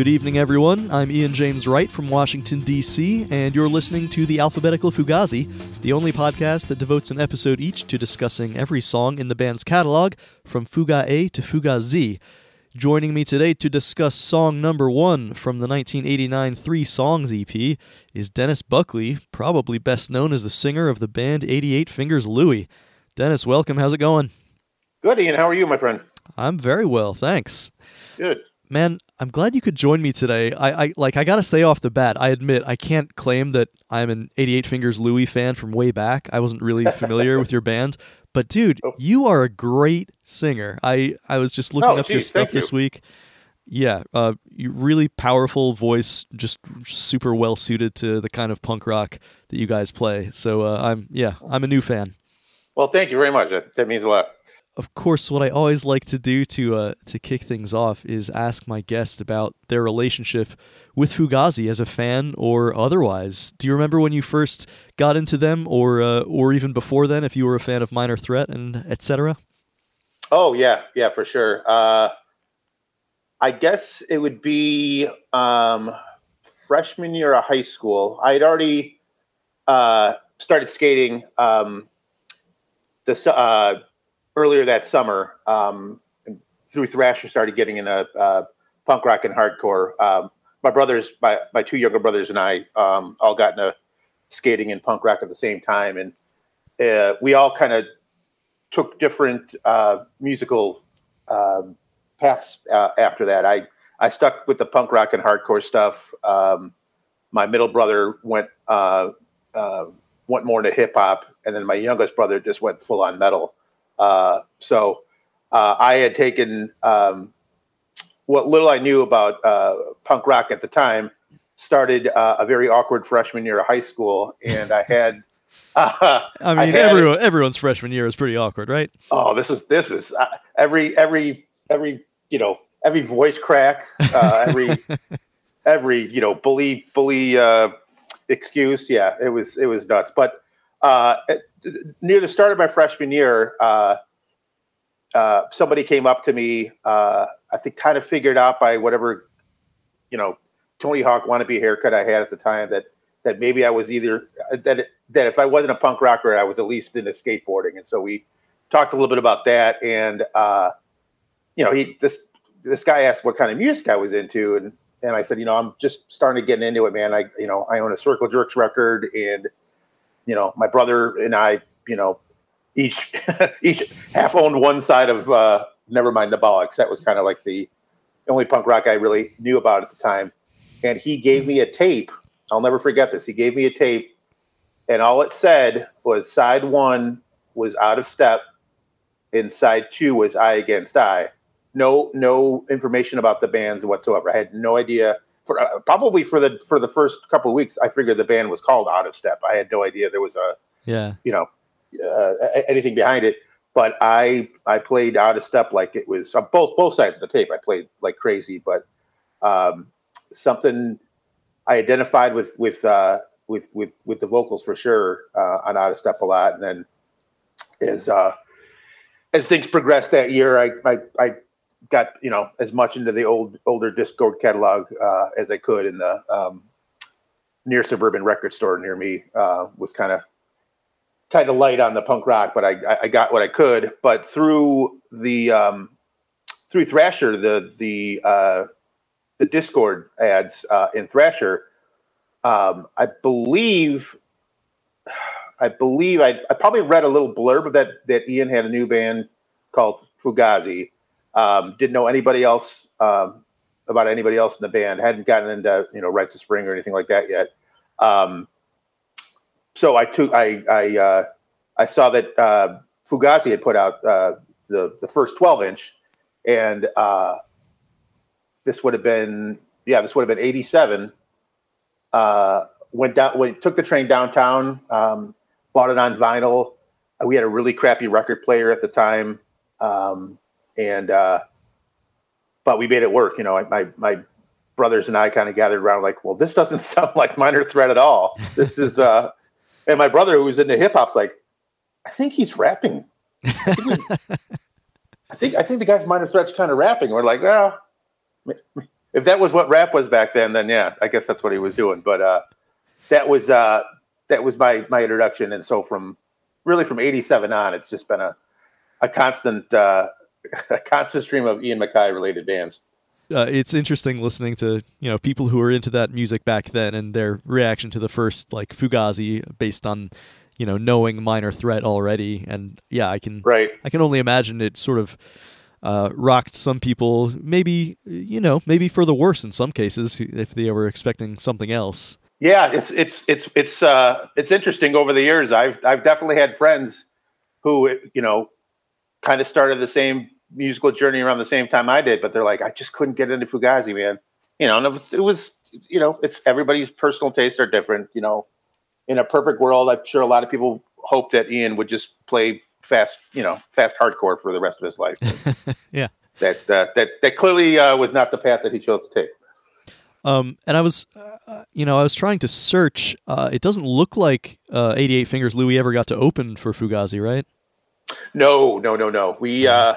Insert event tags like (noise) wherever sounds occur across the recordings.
Good evening, everyone. I'm Ian James Wright from Washington, D.C., and you're listening to the Alphabetical Fugazi, the only podcast that devotes an episode each to discussing every song in the band's catalog, from Fuga A to Fuga Z. Joining me today to discuss song number one from the 1989 Three Songs EP is Denis Buckley, probably best known as the singer of the band 88 Fingers Louie. Denis, welcome. How's it going? Good, Ian. How are you, my friend? I'm very well, thanks. Good. Man, I'm glad you could join me today. I, I like I gotta say off the bat, I admit I can't claim that I'm an 88 Fingers Louie fan from way back. I wasn't really (laughs) familiar with your band, but dude, Oh. you are a great singer. I I was just looking Oh, up your stuff thank you. this week. Yeah, uh, you really powerful voice, just super well suited to the kind of punk rock that you guys play. So uh, I'm yeah, I'm a new fan. Well, thank you very much. That, that means a lot. Of course, what I always like to do to uh, to kick things off is ask my guest about their relationship with Fugazi as a fan or otherwise. Do you remember when you first got into them, or uh, or even before then, if you were a fan of Minor Threat and etc. Oh yeah, yeah, for sure. Uh, I guess it would be um, freshman year of high school. I had already uh, started skating um, the uh, earlier that summer. Um, through Thrasher, started getting into uh, punk rock and hardcore. Um, my brothers, my my two younger brothers, and I um, all got into skating and punk rock at the same time, and uh, we all kind of took different uh, musical um, paths uh, after that. I I stuck with the punk rock and hardcore stuff. Um, my middle brother went uh, uh, went more into hip hop, and then my youngest brother just went full on metal. Uh, so uh, I had taken um, what little I knew about uh, punk rock at the time. Started uh, a very awkward freshman year of high school, and I had. (laughs) Uh, I mean, had- everyone everyone's freshman year is pretty awkward, right? Oh, this was this was uh, every every every you know every voice crack, uh, every (laughs) every you know bully bully uh, excuse. Yeah, it was it was nuts. But uh, near the start of my freshman year, uh, uh, somebody came up to me. Uh, I think kind of figured out by whatever you know Tony Hawk wannabe haircut I had at the time that that maybe I was either that that if I wasn't a punk rocker, I was at least into skateboarding, and so we talked a little bit about that. And uh, you know, he this this guy asked what kind of music I was into, and and I said, you know, I'm just starting to get into it, man. I you know, I own a Circle Jerks record, and you know, my brother and I, you know, each (laughs) each half owned one side of uh, never Nevermind Nabolics. That was kind of like the only punk rock I really knew about at the time. And he gave me a tape. I'll never forget this. He gave me a tape, and all it said was side one was out of step, and side two was I Against I. No, no information about the bands whatsoever. I had no idea. For uh, probably for the for the first couple of weeks, I figured the band was called Out of Step. I had no idea there was a Yeah. you know uh, anything behind it. But I I played out of step like it was on both both sides of the tape. I played like crazy, but um, something I identified with with uh, with with with the vocals for sure uh, on out of step a lot. And then as uh, as things progressed that year, I I, I got you know as much into the old older Dischord catalog uh, as I could in the um, near suburban record store near me uh, was kind of kind of light on the punk rock, but I, I- got what I could. But through the um, through Thrasher, the the uh, the Dischord ads uh, in Thrasher, um, I believe, I believe I, I probably read a little blurb of that that Ian had a new band called Fugazi. Um, didn't know anybody else um, about anybody else in the band. Hadn't gotten into you know Rites of Spring or anything like that yet. Um, so I took I I uh, I saw that uh, Fugazi had put out uh, the the first twelve inch, and uh, this would have been yeah this would have been eighty seven. Uh, went down went took the train downtown, um, bought it on vinyl. We had a really crappy record player at the time, um, and uh, but we made it work. You know, my my brothers and I kind of gathered around like, well, this doesn't (laughs) sound like Minor Threat at all. This is uh, and my brother who was into hip hop's like, I think he's rapping. I think, I think I think the guy from Minor Threat's kind of rapping. We're like, well, if that was what rap was back then, then yeah, I guess that's what he was doing. But uh, that was uh, that was my my introduction, and so from really from '87 on, it's just been a a constant uh, (laughs) a constant stream of Ian MacKaye related bands. Uh, it's interesting listening to you know people who were into that music back then and their reaction to the first like Fugazi based on you know knowing Minor Threat already, and yeah, I can right. I can only imagine it sort of uh, rocked some people, maybe you know, maybe for the worse in some cases if they were expecting something else. Yeah, it's it's it's it's uh, it's interesting. Over the years, I've I've definitely had friends who you know kind of started the same musical journey around the same time I did, but they're like, I just couldn't get into Fugazi, man. You know, and it was, it was you know, it's everybody's personal tastes are different. You know, in a perfect world, I'm sure a lot of people hope that Ian would just play fast, you know, fast hardcore for the rest of his life. (laughs) yeah. That uh, that that clearly uh, was not the path that he chose to take. Um, and I was, uh, you know, I was trying to search. Uh, it doesn't look like uh, 88 Fingers Louie ever got to open for Fugazi, right? No, no, no, no. We, uh,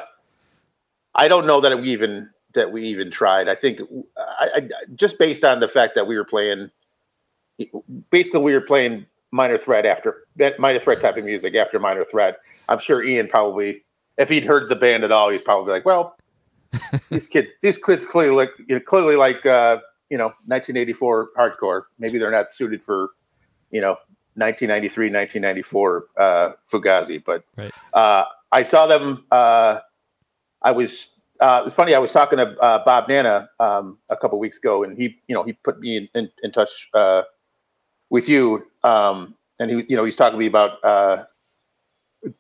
I don't know that we even that we even tried. I think I, I, just based on the fact that we were playing, basically we were playing minor threat after that minor threat type of music after minor threat. I'm sure Ian probably, if he'd heard the band at all, he's probably like, well, (laughs) these kids, these kids clearly like, you know, clearly like, uh, you know, 1984 hardcore. Maybe they're not suited for, you know, 1993, 1994 uh, Fugazi. But right. uh, I saw them. Uh, I was. Uh, it's funny. I was talking to uh, Bob Nanna um, a couple weeks ago, and he, you know, he put me in, in, in touch uh, with you, um, and he, you know, he's talking to me about uh,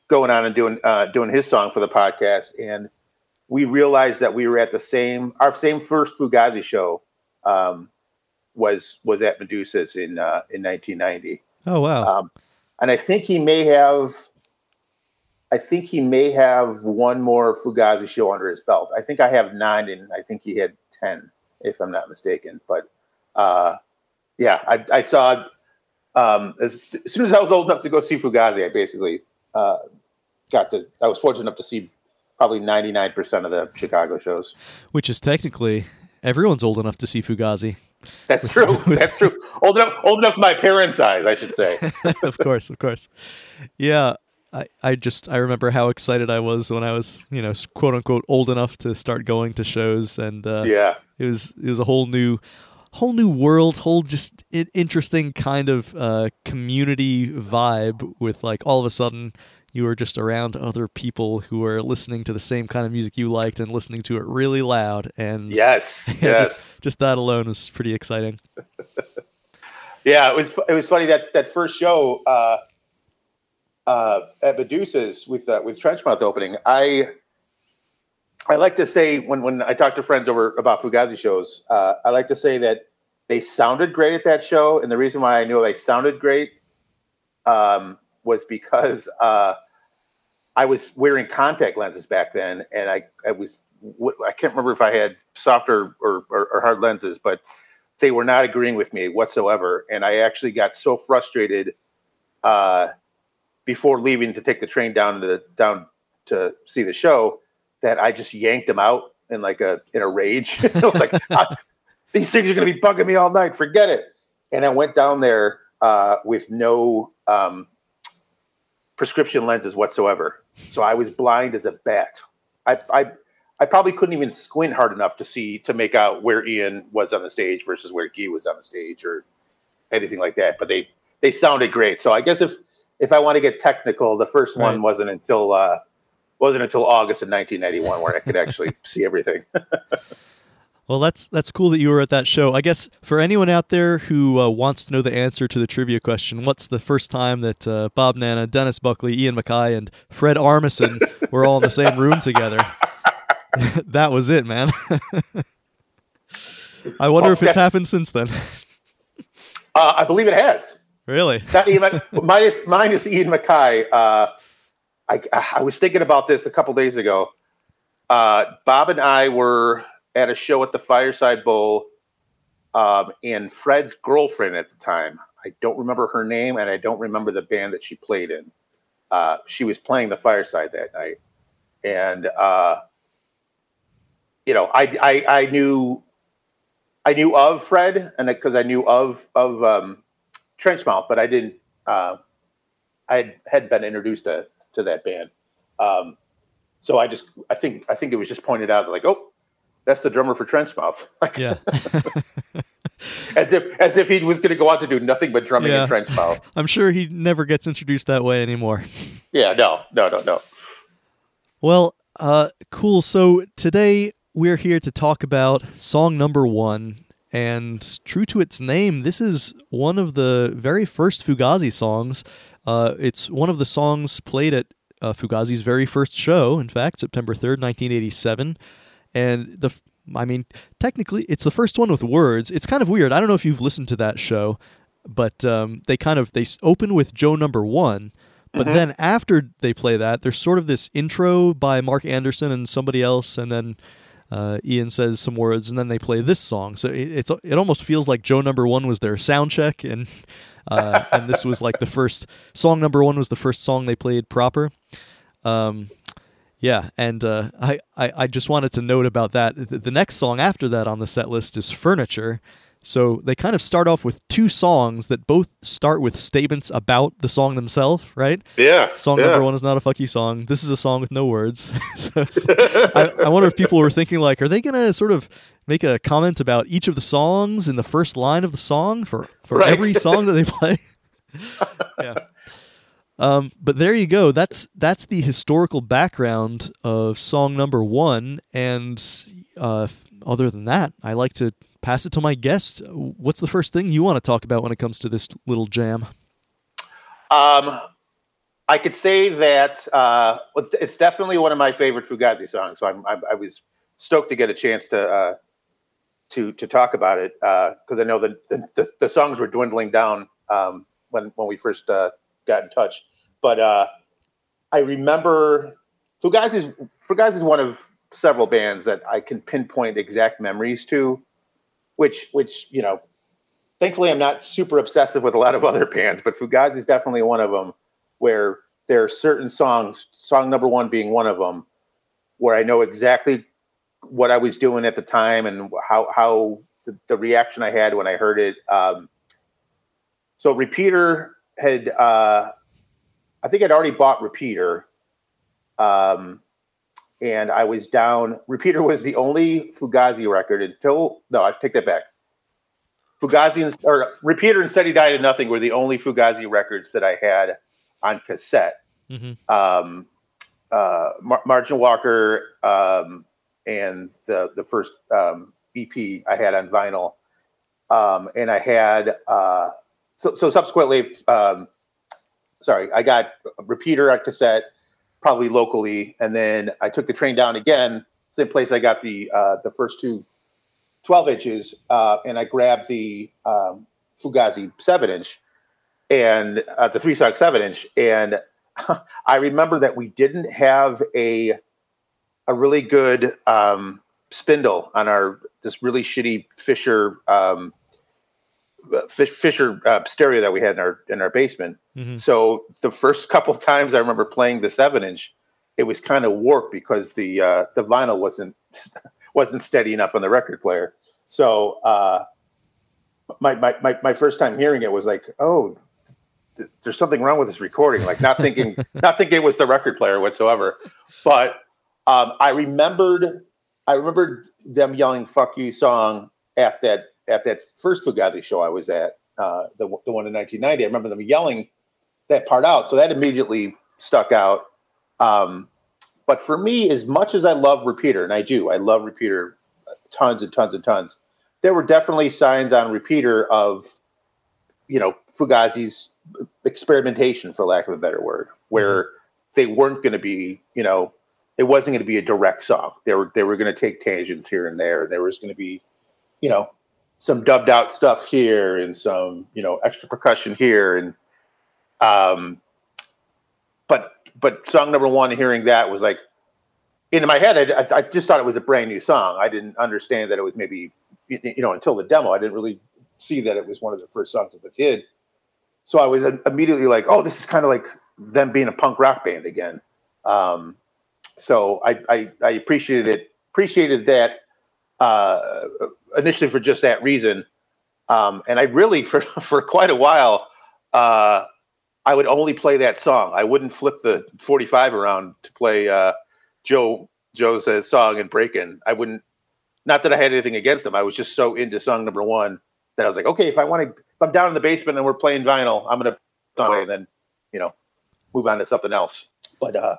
going on and doing uh, doing his song for the podcast, and we realized that we were at the same our same first Fugazi show um, was was at Medusa's in uh, in 1990. Oh wow! Um, and I think he may have, I think he may have one more Fugazi show under his belt. I think I have nine, and I think he had ten, if I'm not mistaken. But uh, yeah, I, I saw um, as, as, soon as I was old enough to go see Fugazi, I basically uh, got to. I was fortunate enough to see probably 99% of the Chicago shows. Which is technically everyone's old enough to see Fugazi. That's true. (laughs) That's true. Old enough, old enough my parents' eyes, I should say. (laughs) of course, of course. Yeah, I, I just I remember how excited I was when I was you know quote unquote old enough to start going to shows, and uh, yeah, it was it was a whole new whole new world, whole just interesting kind of uh, community vibe with like all of a sudden you were just around other people who were listening to the same kind of music you liked and listening to it really loud and yes, (laughs) yeah, yes. just just that alone was pretty exciting (laughs) yeah it was it was funny that that first show uh uh at medusa's with uh, with trenchmouth opening i i like to say when when i talk to friends over about fugazi shows uh i like to say that they sounded great at that show and the reason why i knew they sounded great um was because uh, I was wearing contact lenses back then, and I, I was I can't remember if I had soft or, or, or, hard lenses, but they were not agreeing with me whatsoever, and I actually got so frustrated uh, before leaving to take the train down to the, down to see the show that I just yanked them out in like a in a rage. (laughs) I was like, these things are going to be bugging me all night. Forget it. And I went down there uh, with no um, prescription lenses whatsoever. So I was blind as a bat. I, I, I probably couldn't even squint hard enough to see to make out where Ian was on the stage versus where Guy was on the stage or anything like that. But they they sounded great. So I guess if if I want to get technical, the first right. one wasn't until uh, wasn't until August of 1991 where I could actually (laughs) see everything. (laughs) Well, that's that's cool that you were at that show. I guess for anyone out there who uh, wants to know the answer to the trivia question, what's the first time that uh, Bob Nanna, Denis Buckley, Ian MacKaye, and Fred Armisen were all in the same room together? (laughs) that was it, man. (laughs) I wonder oh, if it's happened since then. (laughs) Uh, I believe it has. Really? That Ian, minus, minus Ian MacKaye. Uh, I, I was thinking about this a couple days ago. Uh, Bob and I were at a show at the Fireside Bowl, um, and Fred's girlfriend at the time, I don't remember her name, and I don't remember the band that she played in. Uh, she was playing the Fireside that night, and uh, you know, I, I I knew I knew of Fred, and because I knew of of um, Trenchmouth, but I didn't. Uh, I had, been introduced to to that band, um, so I just I think I think it was just pointed out like, oh, that's the drummer for Trenchmouth. (laughs) yeah. (laughs) as if as if he was going to go out to do nothing but drumming yeah. in Trenchmouth. (laughs) I'm sure he never gets introduced that way anymore. Yeah, no, no, no, no. Well, uh, cool. So today we're here to talk about song number one. And true to its name, this is one of the very first Fugazi songs. Uh, it's one of the songs played at uh, Fugazi's very first show, in fact, September 3rd, 1987. And the, I mean, technically, it's the first one with words. It's kind of weird. I don't know if you've listened to that show, but um, they kind of they open with Joe number one, but mm-hmm. then after they play that, there's sort of this intro by Mark Anderson and somebody else, and then uh, Ian says some words, and then they play this song. So it, it's it almost feels like Joe number one was their sound check, and (laughs) uh, and this was like the first song number one was the first song they played proper. Um, yeah, and uh, I, I I just wanted to note about that. The next song after that on the set list is Furniture, so they kind of start off with two songs that both start with statements about the song themselves, right? Yeah. Song yeah. number one is not a fuck you song. This is a song with no words. (laughs) so, so (laughs) I, I, wonder if people were thinking like, are they gonna sort of make a comment about each of the songs in the first line of the song for for right. every song that they play? (laughs) yeah. Um, but there you go. That's that's the historical background of song number one. And uh, other than that, I like to pass it to my guest. What's the first thing you want to talk about when it comes to this little jam? Um, I could say that uh, it's definitely one of my favorite Fugazi songs. So I'm, I'm, i was stoked to get a chance to uh, to to talk about it because uh, I know that the, the, the, songs were dwindling down um, when when we first uh, got in touch. But uh, I remember Fugazi Fugazi is one of several bands that I can pinpoint exact memories to which which you know, thankfully I'm not super obsessive with a lot of other bands, but Fugazi is definitely one of them where there are certain songs, song number one being one of them, where I know exactly what I was doing at the time and how how the, the reaction I had when I heard it. Um, so Repeater had, uh, I think I'd already bought Repeater. Um, and I was down. Repeater was the only Fugazi record until no, I take that back. Fugazi and, or Repeater and Steady Diet of Nothing were the only Fugazi records that I had on cassette. Mm-hmm. Um, uh, Mar- Margin Walker um, and the the first um, EP I had on vinyl, um, and I had uh, so so subsequently. Um, sorry, I got a Repeater on cassette probably locally, and then I took the train down again, same place I got the uh, the first two 12 inches, uh, and I grabbed the um, Fugazi seven inch and uh, the Three Songs seven inch, and (laughs) I remember that we didn't have a a really good um, spindle on our this really shitty Fisher um, Fisher uh, stereo that we had in our in our basement. Mm-hmm. So the first couple (laughs) times I remember playing the seven inch, it was kind of warped because the uh, the vinyl wasn't (laughs) wasn't steady enough on the record player. So uh, my, my my my first time hearing it was like, oh, th- there's something wrong with this recording. Like not thinking (laughs) not thinking it was the record player whatsoever. But um, I remembered I remembered them yelling "fuck you" song at that at that first Fugazi show I was at, uh, the the one in 1990. I remember them yelling that part out, so that immediately stuck out. Um, but for me, as much as I love Repeater, and I do, I love Repeater tons and tons and tons. There were definitely signs on Repeater of, you know, Fugazi's experimentation, for lack of a better word, where mm-hmm. they weren't going to be, you know, it wasn't going to be a direct song. They were they were going to take tangents here and there. There was going to be, you know, some dubbed out stuff here and some you know extra percussion here and um but but song number one hearing that was like in my head I, I just thought it was a brand new song. I didn't understand that it was maybe you know until the demo i didn't really see that it was one of the first songs of the kid. So i was immediately like oh this is kind of like them being a punk rock band again. Um so i i, I appreciated it appreciated that uh, initially for just that reason. Um, and I really, for (laughs) for quite a while, uh, I would only play that song. I wouldn't flip the 45 around to play uh, Joe Joe's song and Breakin'. I wouldn't. Not that I had anything against them. I was just so into song number one that I was like, okay, if I want to, if I'm down in the basement and we're playing vinyl, I'm gonna and then, you know, move on to something else. But uh,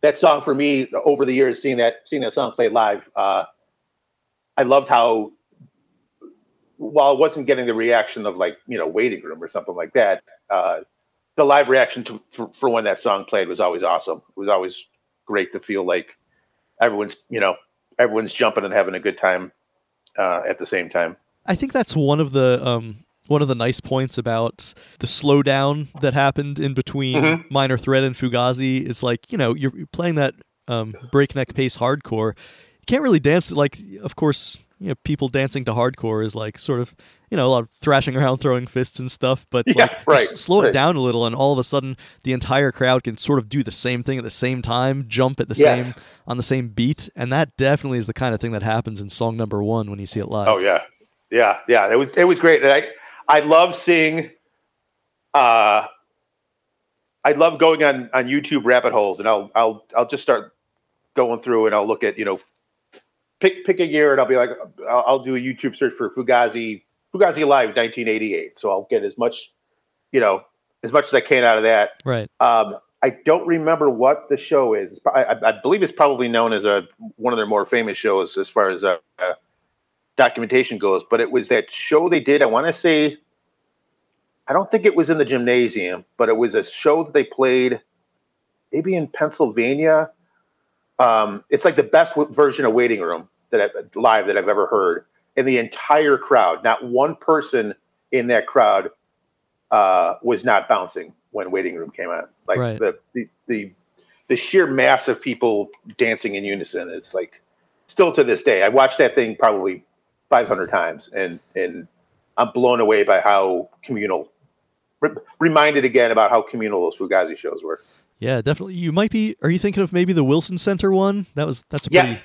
that song for me, over the years, seeing that seeing that song played live, uh, I loved how while it wasn't getting the reaction of like you know waiting room or something like that, uh, the live reaction to, for, for when that song played was always awesome. It was always great to feel like everyone's you know everyone's jumping and having a good time uh, at the same time. I think that's one of the um, one of the nice points about the slowdown that happened in between Mhm. Minor Threat and Fugazi is like you know you're you're playing that um, breakneck pace hardcore. You can't really dance like, of course, you know, people dancing to hardcore is like sort of you know a lot of thrashing around, throwing fists and stuff. But Yeah, like, right, slow it down a little, and all of a sudden the entire crowd can sort of do the same thing at the same time, jump at the Yes. same on the same beat, and that definitely is the kind of thing that happens in song number one when you see it live. Oh yeah, yeah, yeah. It was it was great. And I I love seeing. Uh, I love going on on YouTube rabbit holes, and I'll I'll I'll just start going through, and I'll look at you know, pick pick a year, and I'll be like, I'll, I'll do a YouTube search for Fugazi Fugazi Live 1988. So I'll get as much, you know, as much as I can out of that. Right. Um, I don't remember what the show is. I, I- believe it's probably known as a one of their more famous shows as far as uh, uh, documentation goes. But it was that show they did. I want to say, I don't think it was in the gymnasium, but it was a show that they played, maybe in Pennsylvania. Um, it's like the best w- version of Waiting Room that I, live that I've ever heard. And the entire crowd, not one person in that crowd uh, was not bouncing when Waiting Room came out. Like Right. the, the the the sheer mass of people dancing in unison is like still to this day. I watched that thing probably 500 times, and and I'm blown away by how communal. Re- reminded again about how communal those Fugazi shows were. Yeah, definitely. You might be. Are you thinking of maybe the Wilson Center one? That was that's a Yeah. pretty.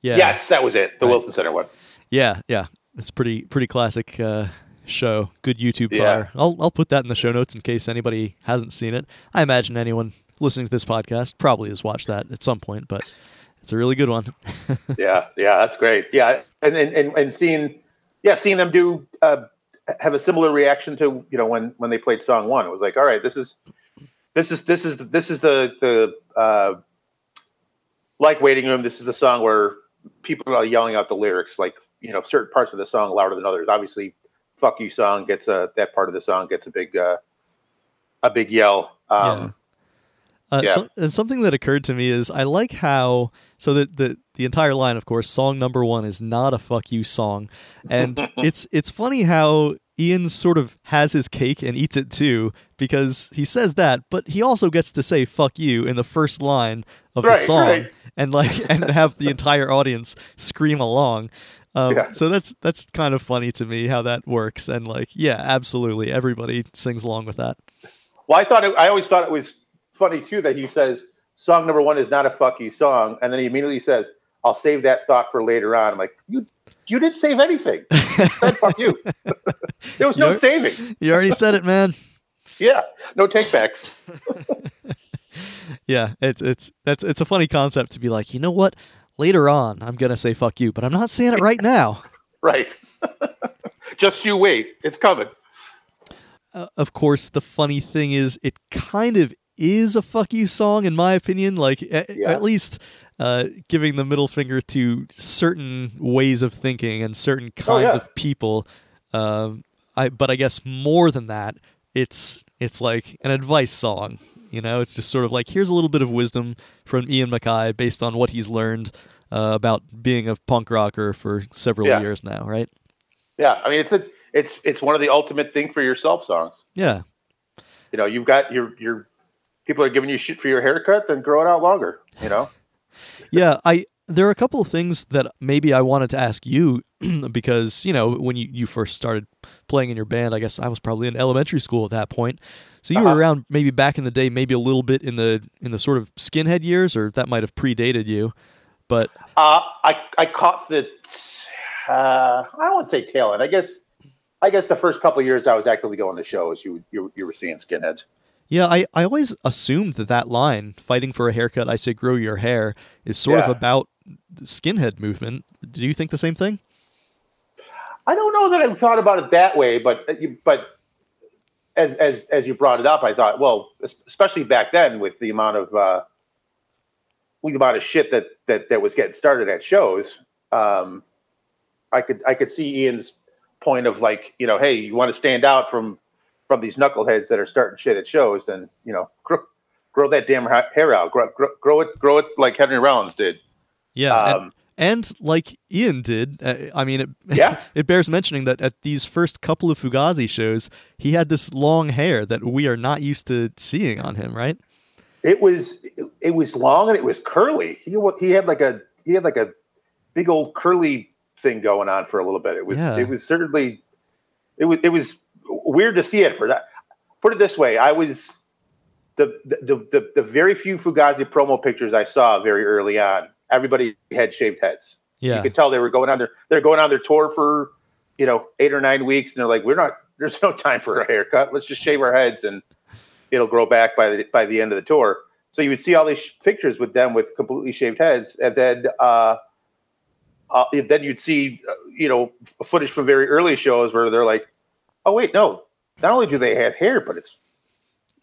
Yeah. Yes, that was it. The Right. Wilson Center one. Yeah, yeah. It's pretty pretty classic uh, show. Good YouTube Yeah. fire. I'll I'll put that in the show notes in case anybody hasn't seen it. I imagine anyone listening to this podcast probably has watched that at some point, but it's a really good one. (laughs) yeah, yeah, that's great. Yeah, and and and, and seeing, yeah, seeing them do uh, have a similar reaction to you know when when they played song one, it was like, all right, this is this is this is this is the the uh, like waiting room. This is the song where people are yelling out the lyrics, like you know certain parts of the song louder than others. Obviously, "fuck you" song gets a that part of the song gets a big uh, a big yell. Um, Uh, Yeah. some- and something that occurred to me is I like how so the, the the entire line, of course, song number one is not a fuck you song, and (laughs) it's it's funny how Ian sort of has his cake and eats it too because he says that, but he also gets to say fuck you in the first line of the song right. and like (laughs) and have the entire audience scream along. Um, Yeah. So that's that's kind of funny to me how that works, and like yeah, absolutely, everybody sings along with that. Well, I thought it, I always thought it was funny too that he says song number one is not a fuck you song, and then he immediately says, "I'll save that thought for later on." I'm like, you you didn't save anything. (laughs) You said fuck you. (laughs) there was no You're- saving. You already said it, man. Yeah, no takebacks. (laughs) Yeah, it's it's that's it's a funny concept to be like, you know what? Later on, I'm gonna say fuck you, but I'm not saying it right now. Right. Just you wait. It's coming. Uh, of course, the funny thing is, it kind of is a fuck you song, in my opinion. Like a- Yeah. at least uh, giving the middle finger to certain ways of thinking and certain Oh, kinds yeah. of people. Um, I but I guess more than that, it's it's like an advice song. You know, it's just sort of like here's a little bit of wisdom from Ian MacKaye based on what he's learned uh, about being a punk rocker for several Yeah. years now, right? Yeah, I mean it's a it's it's one of the ultimate think for yourself songs. Yeah, You know, you've got your your people are giving you shit for your haircut, then grow it out longer. You know. Yeah. I there are a couple of things that maybe I wanted to ask you (clears throat) because you know when you you first started playing in your band, I guess I was probably in elementary school at that point. So you Uh-huh. were around maybe back in the day, maybe a little bit in the in the sort of skinhead years, or that might have predated you. But Uh, I I caught the uh, I don't want to say tail end. I guess I guess the first couple of years I was actively going to shows, you you, you were seeing skinheads. Yeah, I, I always assumed that that line, fighting for a haircut, I say grow your hair, is sort Yeah. of about the skinhead movement. Do you think the same thing? I don't know that I've thought about it that way, but but as as as you brought it up, I thought, well, especially back then with the amount of uh, with the amount of shit that that that was getting started at shows, um, I could I could see Ian's point of like, you know, hey, you want to stand out from from these knuckleheads that are starting shit at shows, then you know, grow, grow that damn hair out, grow, grow, grow it, grow it like Henry Rollins did. Yeah, and- Um, and, like Ian did, uh, I mean, it, Yeah. (laughs) it bears mentioning that at these first couple of Fugazi shows, he had this long hair that we are not used to seeing on him, right? It was it, it was long and it was curly. He he had like a he had like a big old curly thing going on for a little bit. It was Yeah. it was certainly it was it was weird to see it for that. Put it this way, I was the the the, the very few Fugazi promo pictures I saw very early on. Everybody had shaved heads. Yeah, You could tell they were going on their they're going on their tour for you know eight or nine weeks, and they're like, we're not. There's no time for a haircut. Let's just shave our heads, and it'll grow back by the by the end of the tour. So you would see all these sh- pictures with them with completely shaved heads, and then uh, uh, then you'd see uh, you know footage from very early shows where they're like, oh wait, no, not only do they have hair, but it's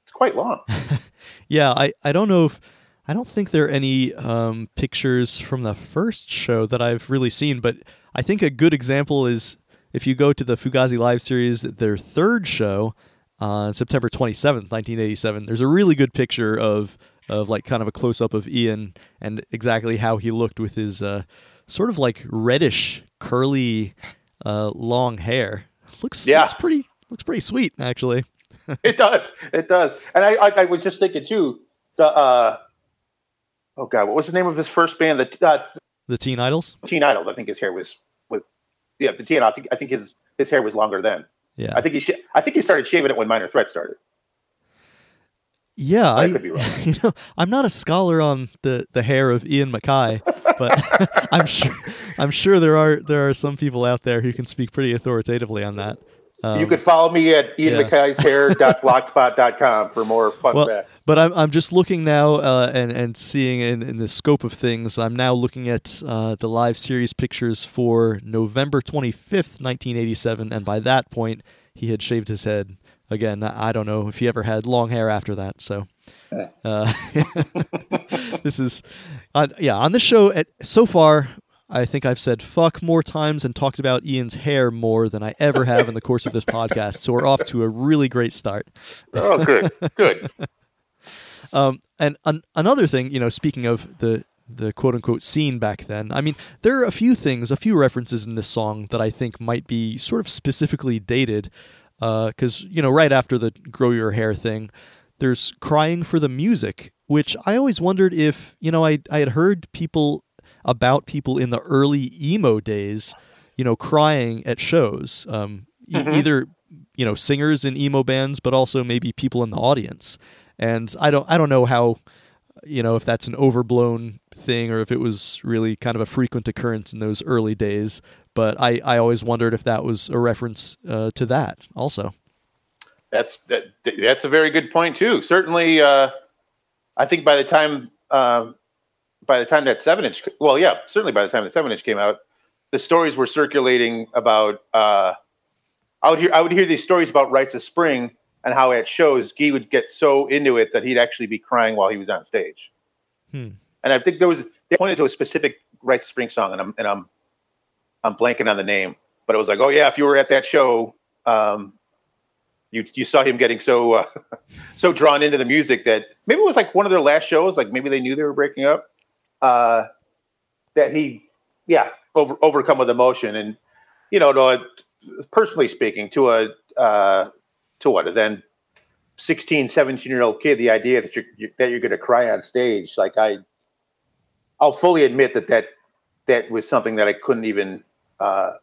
it's quite long. (laughs) yeah. I, I don't know if I don't think there are any um, pictures from the first show that I've really seen, but I think a good example is if you go to the Fugazi Live series, their third show on September 27th, 1987. There's a really good picture of of like kind of a close up of Ian and exactly how he looked with his uh, sort of like reddish curly uh, long hair. Looks Yeah. looks pretty looks pretty sweet actually. (laughs) it does. It does. And I, I, I was just thinking too. The uh, oh god, what was the name of his first band? The uh, The Teen Idols. Teen Idols. I think his hair was was yeah. The Teen. I think I think his his hair was longer then. Yeah. I think he sh- I think he started shaving it when Minor Threat started. Yeah, I I, could be wrong. (laughs) You know, I'm not a scholar on the, the hair of Ian MacKaye, but (laughs) I'm sure I'm sure there are there are some people out there who can speak pretty authoritatively on that. Um, you could follow me at yeah. ianmckay'shair.blogspot.com (laughs) for more fun well, facts. but I'm I'm just looking now uh, and and seeing in, in the scope of things. I'm now looking at uh, the live series pictures for November 25th, 1987, and by that point he had shaved his head. Again, I don't know if he ever had long hair after that. So, uh, (laughs) this is, uh, yeah, on this show. At, so far, I think I've said fuck more times and talked about Ian's hair more than I ever have in the course of this (laughs) podcast. So we're off to a really great start. oh, good, good. (laughs) Um, and an- another thing, you know, speaking of the the quote unquote scene back then, I mean, there are a few things, a few references in this song that I think might be sort of specifically dated. Because, you know, right after the grow your hair thing, there's crying for the music, which I always wondered if, you know, I, I had heard people about people in the early emo days, you know, crying at shows. Um, e- Mhm. Either, you know, singers in emo bands, but also maybe people in the audience and I don't I don't know how you know if that's an overblown thing or if it was really kind of a frequent occurrence in those early days. But I, I always wondered if that was a reference uh, to that also. That's that, that's a very good point too. Certainly, uh, I think by the time um, by the time that seven inch, well, yeah, certainly by the time the seven inch came out, the stories were circulating about. Uh, I would hear I would hear these stories about Rites of Spring and how at shows Guy would get so into it that he'd actually be crying while he was on stage. Hmm. And I think there was they pointed to a specific Rites of Spring song, and I'm and I'm I'm blanking on the name, but it was like, oh yeah, if you were at that show, um, you you saw him getting so uh, (laughs) so drawn into the music that maybe it was like one of their last shows, like maybe they knew they were breaking up, uh, that he yeah over overcome with emotion. And you know to a, personally speaking to a uh, to what then 16 17 year old kid the idea that you're you, that you're going to cry on stage like i i'll fully admit that that that was something that i couldn't even uh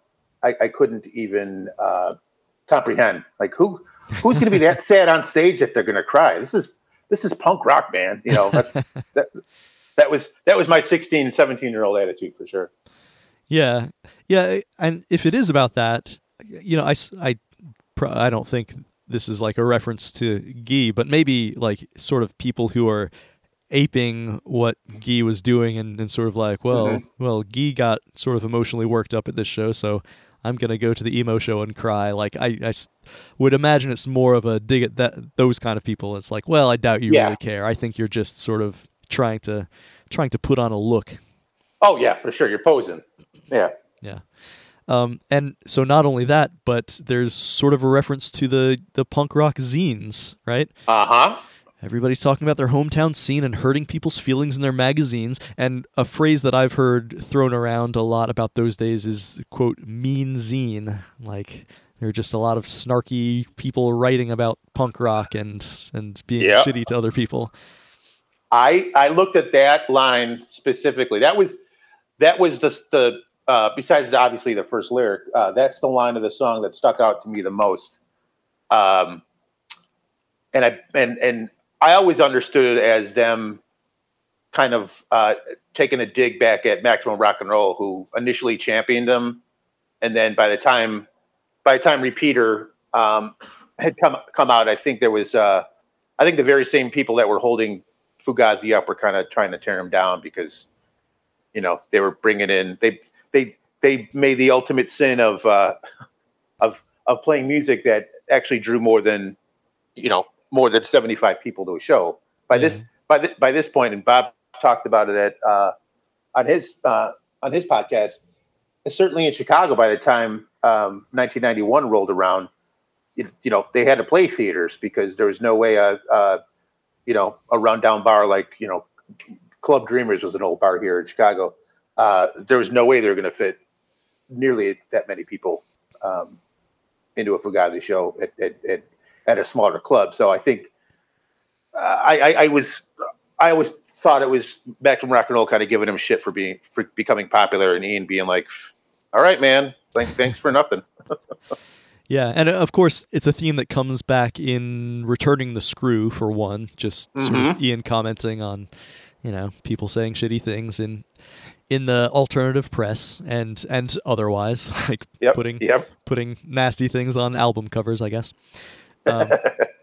i, I couldn't even uh comprehend. Like who who's going to be that (laughs) sad on stage that they're going to cry? This is this is punk rock man. You know that's (laughs) that that was that was my 16 17 year old attitude for sure. Yeah, yeah, and if it is about that, you know, I, I, I don't think this is like a reference to Guy, but maybe like sort of people who are aping what Guy was doing and, and sort of like, well, mm-hmm. well, Guy got sort of emotionally worked up at this show, so I'm gonna go to the emo show and cry. Like I, I would imagine it's more of a dig at that those kind of people. It's like, well, I doubt you yeah. really care. I think you're just sort of trying to trying to put on a look. Oh yeah, for sure. You're posing. Yeah. Yeah. Um, and so not only that, but there's sort of a reference to the the punk rock zines, right? Uh huh. Everybody's talking about their hometown scene and hurting people's feelings in their magazines. And a phrase that I've heard thrown around a lot about those days is quote mean zine. Like there are just a lot of snarky people writing about punk rock and and being yep. shitty to other people. I I looked at that line specifically. That was that was the the uh, besides obviously the first lyric, uh, that's the line of the song that stuck out to me the most. Um, and I and and I always understood it as them kind of uh, taking a dig back at Maximum Rock and Roll, who initially championed them, and then by the time by the time Repeater um, had come come out, I think there was uh, I think the very same people that were holding Fugazi up were kind of trying to tear him down because you know they were bringing in they they they made the ultimate sin of uh, of of playing music that actually drew more than you know more than 75 people to a show. By this by the, by this point and bob talked about it at uh, on his uh, on his podcast certainly in chicago by the time um, 1991 rolled around you, you, know they had to play theaters because there was no way a, a you know a rundown bar like you know club dreamers was an old bar here in chicago. Uh, there was no way they were going to fit nearly that many people um, into a Fugazi show at, at, at, at, a smaller club. So I think uh, I, I, I, was I always thought it was Maximum Rock and Roll kind of giving him shit for being for becoming popular and Ian being like, "All right, man, thanks, thanks for nothing." (laughs) yeah, and uh, of course it's a theme that comes back in returning the screw for one. Just mm-hmm. sort of mm-hmm. Ian commenting on you know people saying shitty things in in the alternative press and and otherwise, (laughs) like yep, putting yep. putting nasty things on album covers, I guess. Um,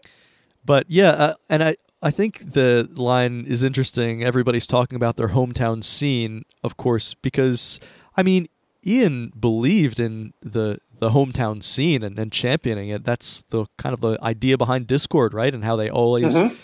(laughs) but yeah, uh, and I I think the line is interesting. Everybody's talking about their hometown scene, of course, because I mean, Ian believed in the the hometown scene and, and championing it. That's the kind of the idea behind Dischord, right? And how they always, mm-hmm.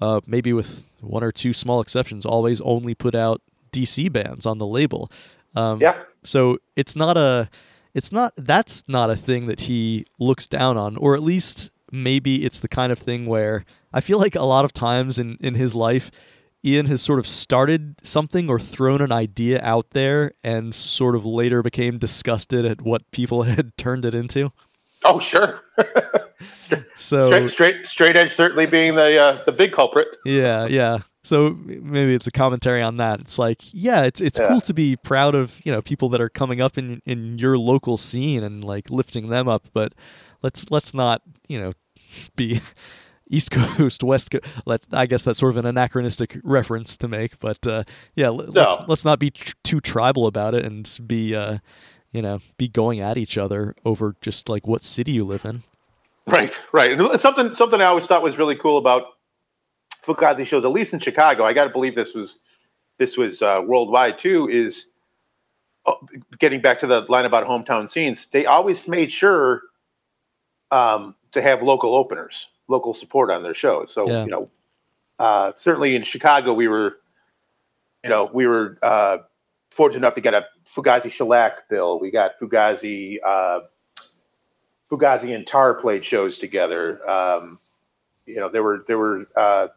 uh, maybe with one or two small exceptions, always only put out DC bands on the label. Um, yeah. So it's not a, it's not that's not a thing that he looks down on, or at least maybe it's the kind of thing where I feel like a lot of times in in his life, Ian has sort of started something or thrown an idea out there, and sort of later became disgusted at what people (laughs) had turned it into. Oh, sure. (laughs) so straight, straight, straight edge certainly being the uh, the big culprit. Yeah, yeah. So maybe it's a commentary on that. It's like, yeah, it's it's yeah. cool to be proud of you know people that are coming up in in your local scene and like lifting them up, but let's let's not you know be (laughs) East Coast, West Coast. Let's I guess that's sort of an anachronistic reference to make, but uh, yeah, no. let's let's not be tr- too tribal about it and be uh, you know be going at each other over just like what city you live in. Right, right. Something something I always thought was really cool about Fugazi shows, at least in Chicago, I got to believe this was this was uh, worldwide too. Is uh, getting back to the line about hometown scenes. They always made sure um, to have local openers, local support on their shows. So yeah. you know, uh, certainly in Chicago, we were, you know, we were uh, fortunate enough to get a Fugazi shellac bill. We got Fugazi. Uh, Fugazi and Tar played shows together. Um, you know, there were there were uh,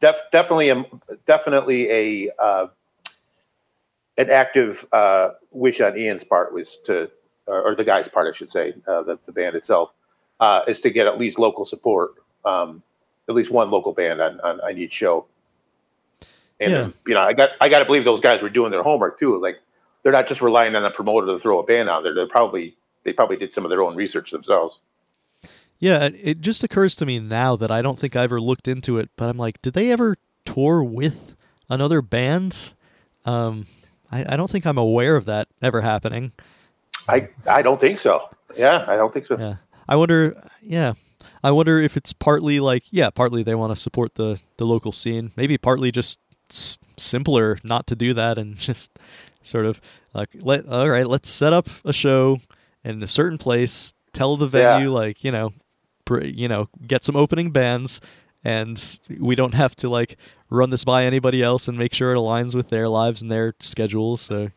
def- definitely a definitely a uh, an active uh, wish on Ian's part was to, or, or the guy's part, I should say, uh, that's the band itself, uh, is to get at least local support, um, at least one local band on, on, on each show. And yeah. you know, I got I got to believe those guys were doing their homework too. Like they're not just relying on a promoter to throw a band out there. They're probably they probably did some of their own research themselves. Yeah, it just occurs to me now that I don't think I ever looked into it, but I'm like, did they ever tour with another band? Um, I, I don't think I'm aware of that ever happening. I I don't think so. Yeah, I don't think so. Yeah, I wonder. Yeah, I wonder if it's partly like yeah, partly they want to support the the local scene. Maybe partly just s- simpler not to do that and (laughs) just sort of like let all right, let's set up a show in a certain place. Tell the venue Yeah. like you know, pr- you know, get some opening bands, and we don't have to like run this by anybody else and make sure it aligns with their lives and their schedules. So.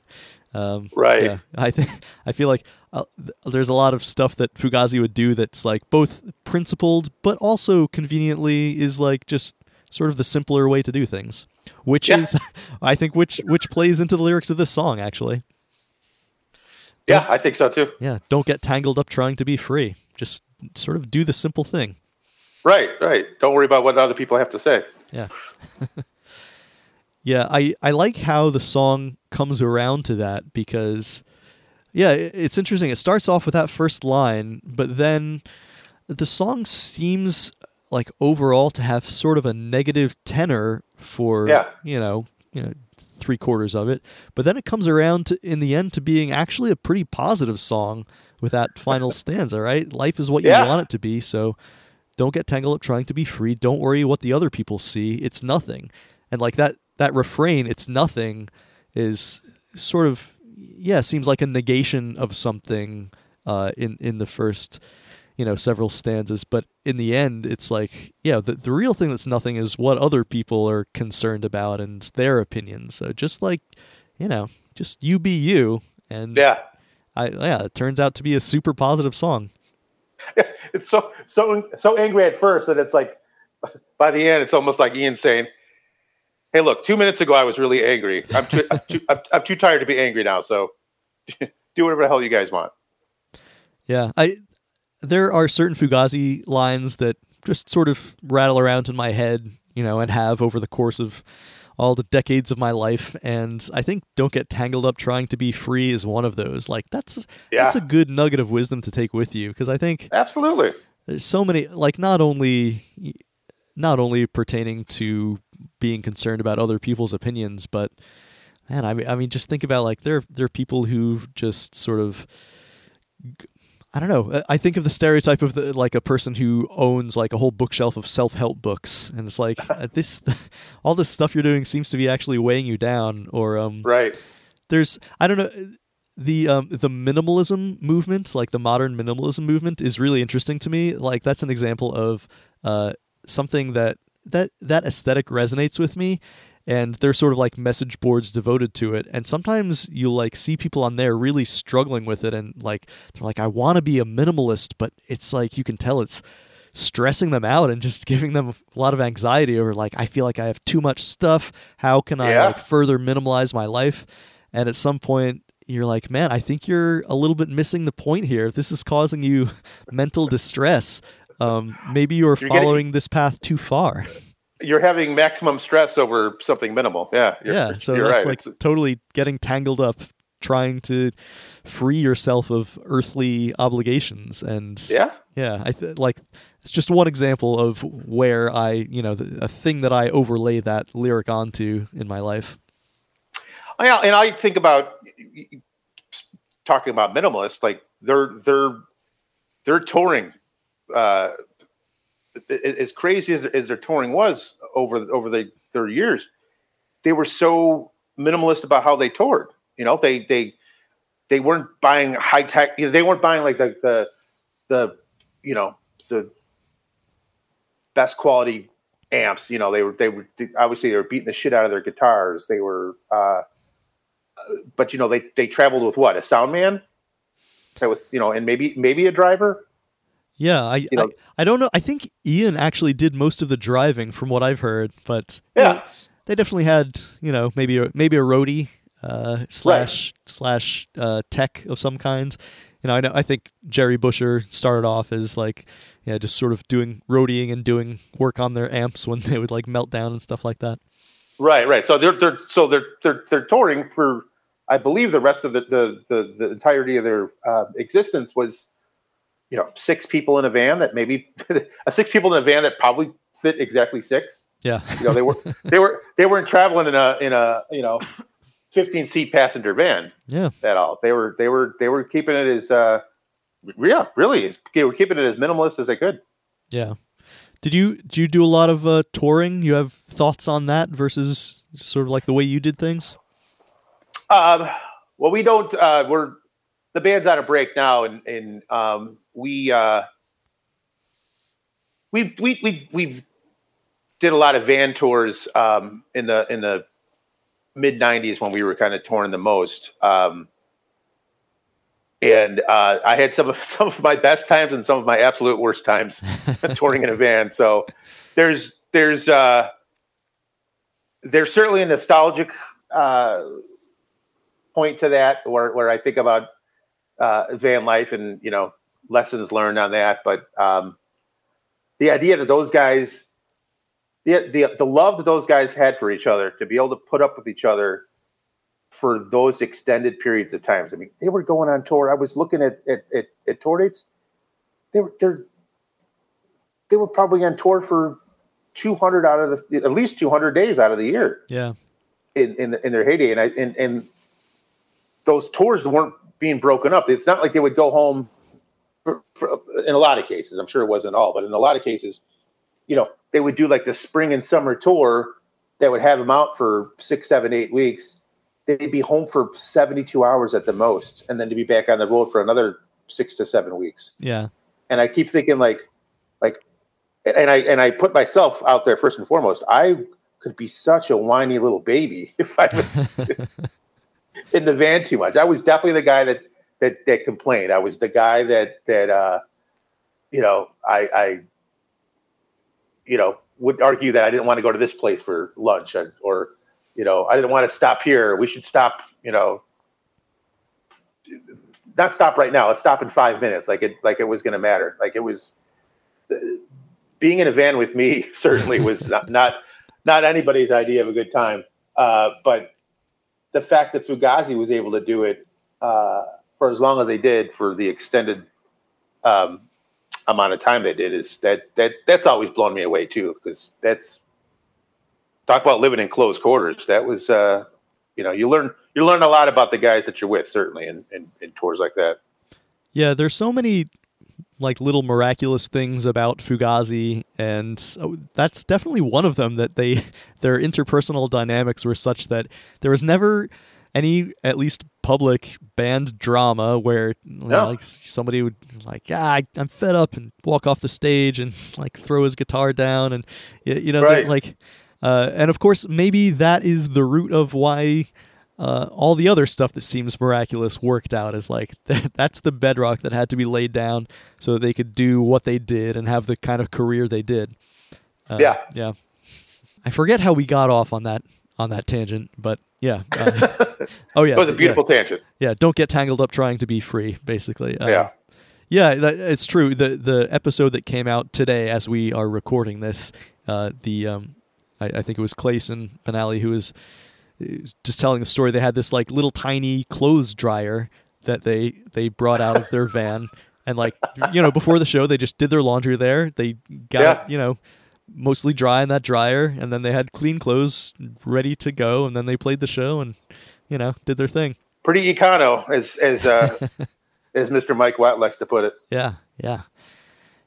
Um, Right. Yeah, I think I feel like uh, there's a lot of stuff that Fugazi would do that's like both principled, but also conveniently is like just sort of the simpler way to do things. Which Yeah. is, (laughs) I think, which which plays into the lyrics of this song actually. Yeah, I think so too. Yeah, don't get tangled up trying to be free. Just sort of do the simple thing. Right, right. Don't worry about what other people have to say. Yeah. (laughs) yeah, I, I like how the song comes around to that because, yeah, it's interesting. It starts off with that first line, but then the song seems like overall to have sort of a negative tenor for, Yeah. you know, you know, three quarters of it. But then it comes around to, in the end to being actually a pretty positive song with that final (laughs) stanza, right? Life is what you want it to be, so don't get tangled up trying to be free. Don't worry what the other people see. It's nothing. And like that that refrain, it's nothing, is sort of yeah, seems like a negation of something uh, in in the first you know several stanzas. But in the end, it's like yeah, the the real thing that's nothing is what other people are concerned about and their opinions. So just like you know, just you be you. And Yeah. I yeah, it turns out to be a super positive song. (laughs) It's so so so angry at first that it's like by the end it's almost like Ian saying, "Hey, look, two minutes ago I was really angry. I'm too I'm too, I'm, I'm too tired to be angry now. So (laughs) do whatever the hell you guys want." Yeah, I there are certain Fugazi lines that just sort of rattle around in my head, you know, and have over the course of all the decades of my life and I think don't get tangled up trying to be free is one of those. Like that's Yeah. that's a good nugget of wisdom to take with you because I think Absolutely. there's so many like not only not only pertaining to being concerned about other people's opinions but man I mean, I mean just think about like there there are people who just sort of I don't know. I think of the stereotype of the like a person who owns like a whole bookshelf of self-help books, and it's like uh, this, (laughs) all this stuff you're doing seems to be actually weighing you down. Or um, Right. there's I don't know the um the minimalism movement, like the modern minimalism movement, is really interesting to me. Like that's an example of uh something that that that aesthetic resonates with me. And there's sort of like message boards devoted to it. And sometimes you'll like see people on there really struggling with it and like they're like, I want to be a minimalist, but it's like you can tell it's stressing them out and just (laughs) giving them a lot of anxiety over like I feel like I have too much stuff. How can I Yeah. like further minimalize my life? And at some point you're like, man, I think you're a little bit missing the point here. This is causing you (laughs) mental distress. Um, maybe you're, You're getting- following this path too far. You're having maximum stress over something minimal. Yeah. You're, yeah, so you're that's right. like It's- totally getting tangled up trying to free yourself of earthly obligations and yeah. yeah i th- like it's just one example of where i you know the, a thing that i overlay that lyric onto in my life Oh, Yeah, and I think about talking about minimalists, like they're they're they're touring. Uh, as crazy as, as their touring was over over the, their years, they were so minimalist about how they toured. You know, they they they weren't buying high tech. You know, they weren't buying like the the the you know the best quality amps. You know, they were they were obviously they were beating the shit out of their guitars. They were, uh, but you know, they they traveled with what a sound man. That was you know, and maybe maybe a driver. Yeah i You know- I, I don't know i think ian actually did most of the driving from what i've heard but you know, Yeah, they definitely had you know maybe a maybe a roadie uh, slash slash uh, tech of some kind. You know, I know I think Jerry Busher started off as like yeah, just sort of doing roadieing and doing work on their amps when they would like melt down and stuff like that. right, right. So they're they're so they're they're they're touring for. I believe the rest of the the the, the entirety of their uh, existence was, you know, six people in a van that maybe (laughs) a six people in a van that probably fit exactly six. Yeah, You know, they were (laughs) they were they weren't traveling in a in a you know 15 seat passenger van Yeah. at all. They were they were they were keeping it as uh, yeah, really, they were keeping it as minimalist as they could. Yeah. Did you did you do a lot of uh, touring? You have thoughts on that versus sort of like the way you did things? Um, well, we don't. Uh, we're the band's on a break now, and and um, we uh, we we we we've did a lot of van tours um, in the in the mid '90s when we were kind of touring the most. Um, and uh, I had some of (laughs) some of my best times and some of my absolute worst times (laughs) touring in a van. So there's there's uh, there's certainly a nostalgic uh, point to that, where where I think about uh, van life and you know lessons learned on that. But um, the idea that those guys, the, the the love that those guys had for each other, to be able to put up with each other for those extended periods of times. I mean, they were going on tour. I was looking at at, at, at tour dates. They were they're they were probably on tour for 200 out of the at least 200 days out of the year Yeah. in in, in their heyday and I and, and those tours weren't being broken up it's not like they would go home for, for, in a lot of cases i'm sure it wasn't all but in a lot of cases you know they would do like the spring and summer tour that would have them out for six seven eight weeks they'd be home for 72 hours at the most and then to be back on the road for another six to seven weeks Yeah. and I keep thinking like, like, and I and I put myself out there first and foremost. I could be such a whiny little baby (laughs) if I was (laughs) in the van too much. I was definitely the guy that that that complained. I was the guy that that uh, you know I I you know would argue that I didn't want to go to this place for lunch or, or you know I didn't want to stop here. We should stop. You know. Not stop right now. Let's stop in five minutes. Like it, like it was going to matter. Like it was being in a van with me (laughs) certainly was not not, not anybody's idea of a good time. Uh, but the fact that Fugazi was able to do it uh, for as long as they did for the extended um, amount of time they did is that that that's always blown me away too because that's talk about living in close quarters. That was uh, you know you learn you learn a lot about the guys that you're with certainly in, in, in tours like that. Yeah, there's so many like little miraculous things about Fugazi, and oh, that's definitely one of them. That they (laughs) their interpersonal dynamics were such that there was never any, at least public band drama where know, No. like somebody would like, ah, I, I'm fed up and walk off the stage and (laughs) like throw his guitar down, and you know, Right. like, uh, and of course, maybe that is the root of why uh, all the other stuff that seems miraculous worked out as like (laughs) that's the bedrock that had to be laid down so that they could do what they did and have the kind of career they did. Uh, Yeah. yeah. I forget how we got off on that on that tangent, but yeah. Uh, (laughs) oh yeah, It was a beautiful tangent. Yeah, yeah, don't get tangled up trying to be free. Basically. Um, Yeah. yeah, that, it's true. The the episode that came out today, as we are recording this, uh, the um, I, I think it was Clayson Benally who was just telling the story. They had this like little tiny clothes dryer that they they brought out of their van, and like you know before the show they just did their laundry there. They got Yeah. you know mostly dry in that dryer, and then they had clean clothes ready to go, and then they played the show and you know did their thing. Pretty econo, as as uh, (laughs) as Mr. Mike Watt likes to put it. Yeah, yeah,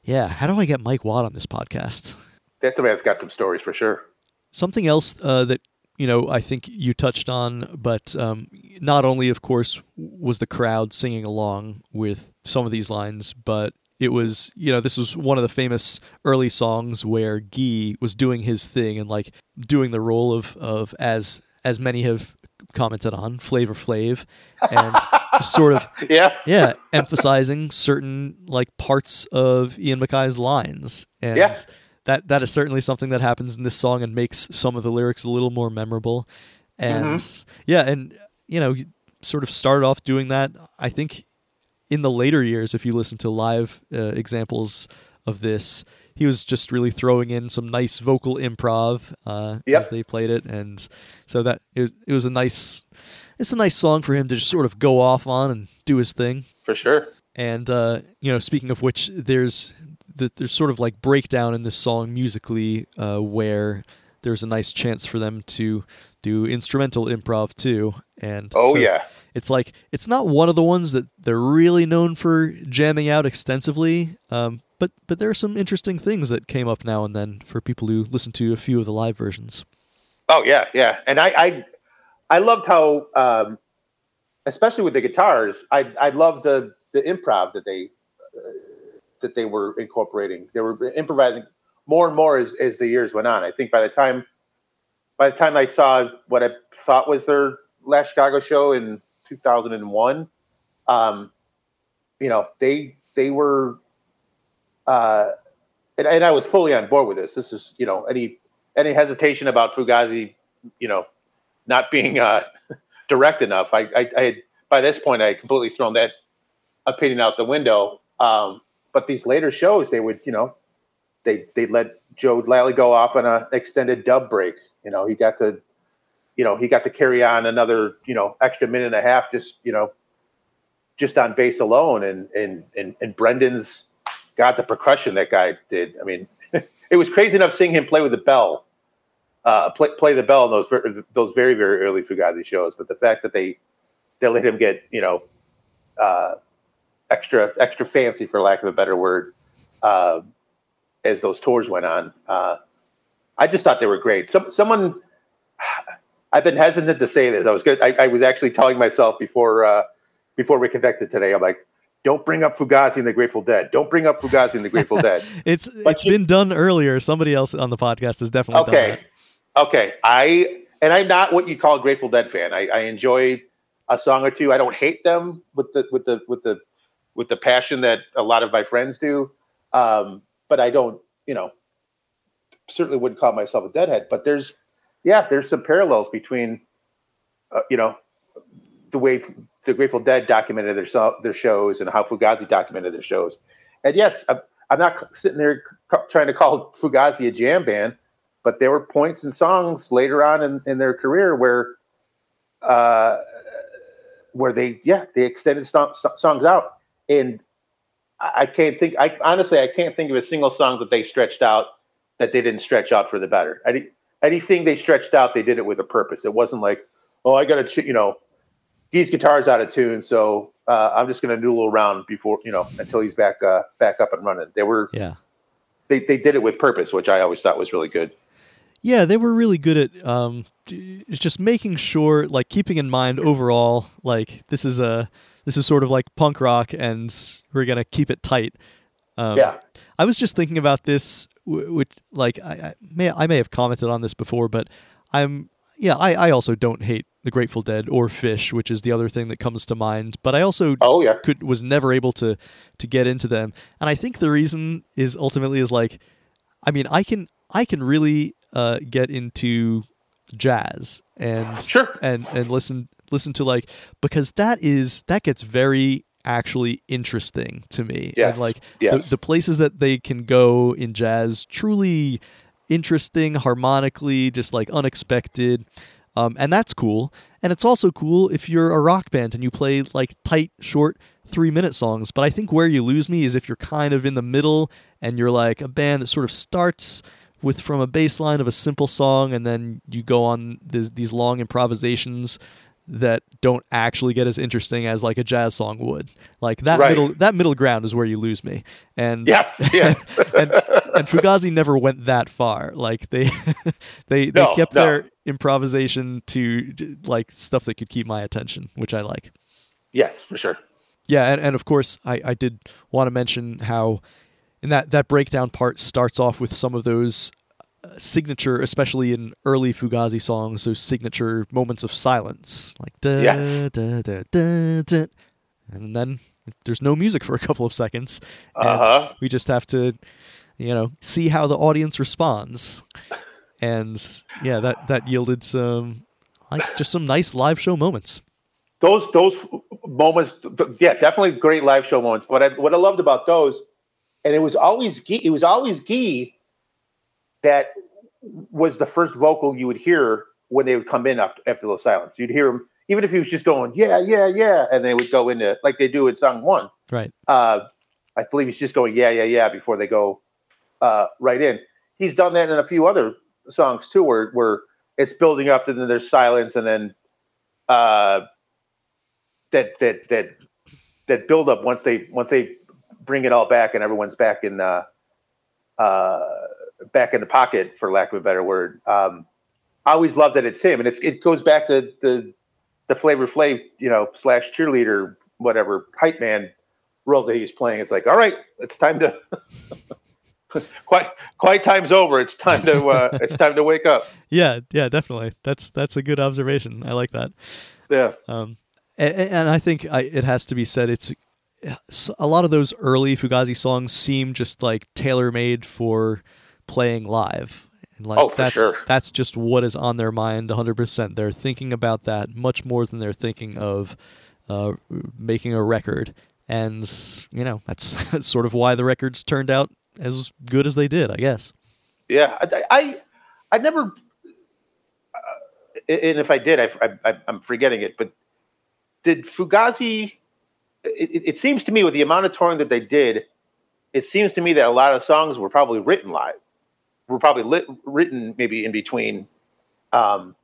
yeah. How do I get Mike Watt on this podcast? That's a man that's got some stories for sure. Something else uh, that you know I think you touched on, but um, not only, of course, was the crowd singing along with some of these lines, but it was you know this was one of the famous early songs where Guy was doing his thing and like doing the role of of as as many have commented on Flavor Flav and sort of (laughs) Yeah. yeah, emphasizing certain like parts of Ian MacKaye's lines, and Yeah. That that is certainly something that happens in this song and makes some of the lyrics a little more memorable. And yeah, and you know, sort of started off doing that. I think in the later years, if you listen to live uh, examples of this, he was just really throwing in some nice vocal improv uh, Yep. as they played it, and so that it, was- it was a nice. It's a nice song for him to just sort of go off on and do his thing. For sure. And uh, you know, speaking of which, there's the, there's sort of like breakdown in this song musically, uh, where there's a nice chance for them to do instrumental improv too. And Oh so yeah, it's like it's not one of the ones that they're really known for jamming out extensively. Um, but but there are some interesting things that came up now and then for people who listen to a few of the live versions. oh yeah, yeah. And I I, I loved how, um, especially with the guitars, I I love the the improv that they uh, that they were incorporating. They were improvising more and more as as the years went on. I think by the time by the time I saw what I thought was their last Chicago show in 2001, um, you know, they they were, uh, and, and I was fully on board with this. This is, you know, any any hesitation about Fugazi, you know, not being uh, (laughs) direct enough. I, I, I had by this point I had completely thrown that opinion out the window. Um, but these later shows, they would, you know, they they let Joe Lally go off on an extended dub break. You know, he got to, you know, he got to carry on another, you know, extra minute and a half, just you know, just on bass alone. And and and and Brendan's got the percussion that guy did. I mean, (laughs) it was crazy enough seeing him play with the bell, uh, play play the bell in those ver- those very very early Fugazi shows. But the fact that they they let him get you know. Uh, extra extra fancy for lack of a better word uh, as those tours went on. Uh, i just thought they were great. Some, someone (sighs) i've been hesitant to say this. I was good I, I was actually telling myself before uh, before we connected today i'm like don't bring up fugazi and the grateful dead. Don't bring up fugazi and the grateful (laughs) dead. It's But it's you- been done earlier. Somebody else on the podcast has definitely done it. okay okay. I and i'm not what you call a grateful dead fan. I, I enjoy a song or two. I don't hate them with the with the with the with the passion that a lot of my friends do. Um, but i don't you know certainly wouldn't call myself a deadhead but there's yeah there's some parallels between uh, you know the way the grateful dead documented their their shows and how fugazi documented their shows. And yes i'm, I'm not sitting there trying to call fugazi a jam band but there were points and songs later on in, in their career where uh, where they yeah they extended sto- sto- songs out and I, can't think I honestly I can't think of a single song that they stretched out that they didn't stretch out for the better. Any, anything they stretched out they did it with a purpose. It wasn't like oh I gotta ch- you know Guy's guitar's out of tune so uh, I'm just gonna noodle around before you know until he's back uh, back up and running. They were Yeah. they, they did it with purpose which I always thought was really good. Yeah, they were really good at um, just making sure, like keeping in mind overall, like this is a this is sort of like punk rock, and we're gonna keep it tight. Um, yeah I was just thinking about this, which like I, I may I may have commented on this before, but I'm yeah I, I also don't hate the Grateful Dead or Phish, which is the other thing that comes to mind. But I also oh yeah could was never able to to get into them, and I think the reason is ultimately is like, I mean I can I can really uh, get into jazz and Sure. and and listen listen to like because that is that gets very actually interesting to me Yes. and like Yes. the, the places that they can go in jazz truly interesting harmonically just like unexpected um, and that's cool and it's also cool if you're a rock band and you play like tight short three minute songs but i think where you lose me is if you're kind of in the middle and you're like a band that sort of starts with from a bass line of a simple song and then you go on this, these long improvisations that don't actually get as interesting as like a jazz song would. Like that Right. middle that middle ground is where you lose me. And Yes, (laughs) yes. and, and Fugazi never went that far. Like they (laughs) they they kept no. their improvisation to like stuff that could keep my attention, which I like. yes for sure Yeah, and, and of course I, I did want to mention how in that that breakdown part starts off with some of those signature, especially in early Fugazi songs, those signature moments of silence, like da Yes. da da da da, and then there's no music for a couple of seconds, and Uh-huh. we just have to, you know, see how the audience responds, and yeah, that that yielded some like just some nice live show moments. those those moments yeah definitely great live show moments But i what i loved about those and it was always Guy, it was always Guy that was the first vocal you would hear when they would come in after, after the silence you'd hear him even if he was just going yeah yeah yeah and they would go into like they do in song one Right. uh, I believe he's just going yeah yeah yeah before they go uh, right in. He's done that in a few other songs too, where where it's building up and then there's silence and then uh, that that that that build up once they once they bring it all back and everyone's back in the uh, back in the pocket, for lack of a better word. Um, I always love that it's him, and it's it goes back to the the Flavor Flav, you know, slash cheerleader, whatever hype man role that he's playing. It's like, all right, it's time to (laughs) quite quite time's over. It's time to uh, (laughs) it's time to wake up. Yeah, yeah, definitely. That's that's a good observation. I like that. Yeah. Um, and, and I think I, it has to be said it's a lot of those early Fugazi songs seem just like tailor made for playing live. And like Oh, for that's sure. that's just what is on their mind 100%. They're thinking about that much more than they're thinking of uh, making a record. And you know, that's, (laughs) that's sort of why the records turned out as good as they did, I guess. Yeah, I, I, I never, uh, and if I did, I, I, I'm forgetting it. But did Fugazi? It, it seems to me with the amount of touring that they did, it seems to me that a lot of songs were probably written live. Were probably lit, written maybe in between um,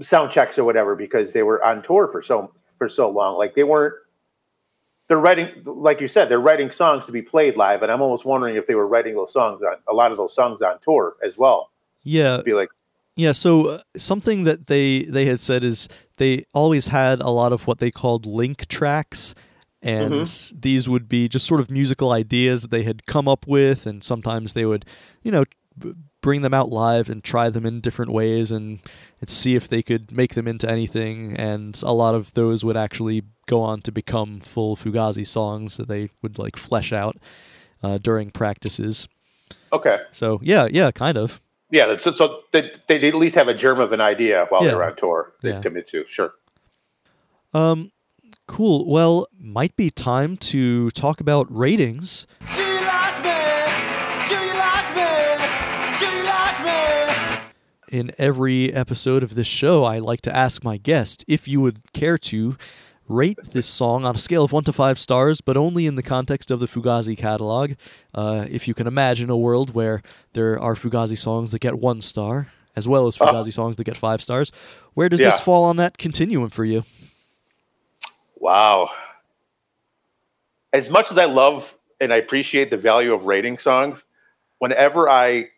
sound checks or whatever because they were on tour for so for so long. Like they weren't. They're writing, like you said, they're writing songs to be played live, and I'm almost wondering if they were writing those songs on a lot of those songs on tour as well. Yeah, Be like, Yeah, so uh, something that they they had said is they always had a lot of what they called link tracks and these would be just sort of musical ideas that they had come up with and sometimes they would, you know, bring them out live and try them in different ways and, and see if they could make them into anything and a lot of those would actually go on to become full Fugazi songs that they would like flesh out uh, during practices. okay, So, yeah, yeah, kind of. yeah, so, so they they at least have a germ of an idea while Yeah. they're on tour. They Yeah. commit to sure. Um, cool. Well, might be time to talk about ratings. Do you like me? Do you like me? Do you like me? In every episode of this show, I like to ask my guest if you would care to rate this song on a scale of one to five stars, but only in the context of the Fugazi catalog. Uh, if you can imagine a world where there are Fugazi songs that get one star, as well as Fugazi songs that get five stars, where does this fall on that continuum for you? Wow. As much as I love and I appreciate the value of rating songs, whenever I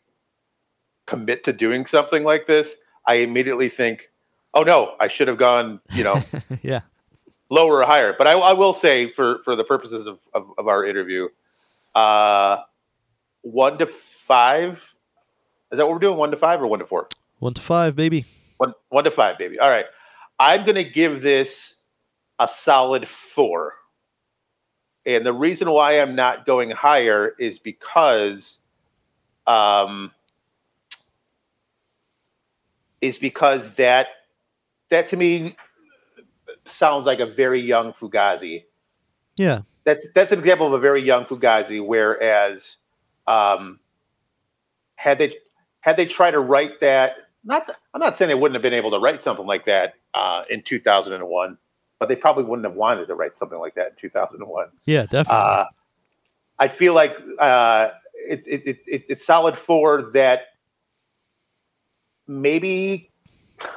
commit to doing something like this, I immediately think, "Oh no, I should have gone, you know, (laughs) yeah. lower or higher." But I, I will say, for for the purposes of of, of our interview, uh, one to five. Is that what we're doing? One to five or one to four? One to five, baby. One one to five, baby. All right. I'm gonna give this a solid four. And the reason why I'm not going higher is because um is because that that to me sounds like a very young Fugazi Yeah. that's that's an example of a very young Fugazi. Whereas, um, had they had they tried to write that, not I'm not saying they wouldn't have been able to write something like that uh, in 2001, but they probably wouldn't have wanted to write something like that in 2001. Yeah, definitely. Uh, I feel like uh, it, it, it, it, it's solid for that. Maybe (laughs)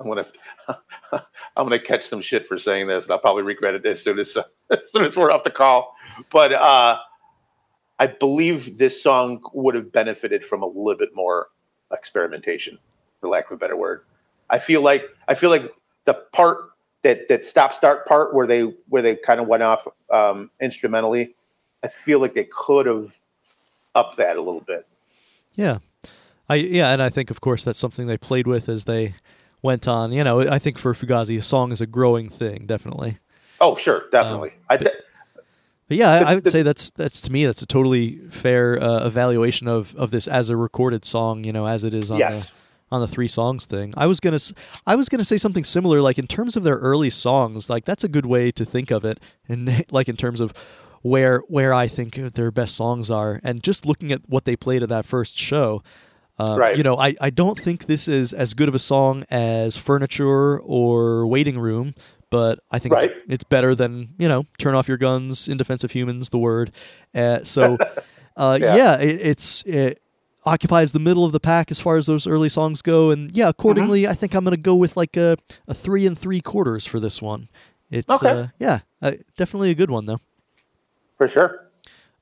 I'm gonna (laughs) I'm gonna catch some shit for saying this, and I'll probably regret it as soon as (laughs) as soon as we're off the call. But uh, I believe this song would have benefited from a little bit more experimentation, for lack of a better word. I feel like I feel like the part that that stop start part where they where they kind of went off um, instrumentally, I feel like they could have upped that a little bit. Yeah. I yeah, and I think of course that's something they played with as they went on. You know, I think for Fugazi a song is a growing thing, definitely. Oh, sure, definitely. I, but yeah, I, I would say that's that's to me that's a totally fair uh, evaluation of of this as a recorded song, you know, as it is on yes. On the three songs thing. I was going to I was to say something similar like in terms of their early songs, like that's a good way to think of it and (laughs) like in terms of where where I think their best songs are and just looking at what they played at that first show. Uh, Right. You know, I, I don't think this is as good of a song as Furniture or Waiting Room, but I think Right. it's, it's better than, you know, Turn Off Your Guns, In Defense of Humans, The Word. Uh, so, (laughs) uh, Yeah. yeah, it, it's. It, occupies the middle of the pack as far as those early songs go. And yeah, accordingly, I think I'm going to go with like a, a three and three quarters for this one. It's Okay. uh, yeah, uh, definitely a good one though. For sure.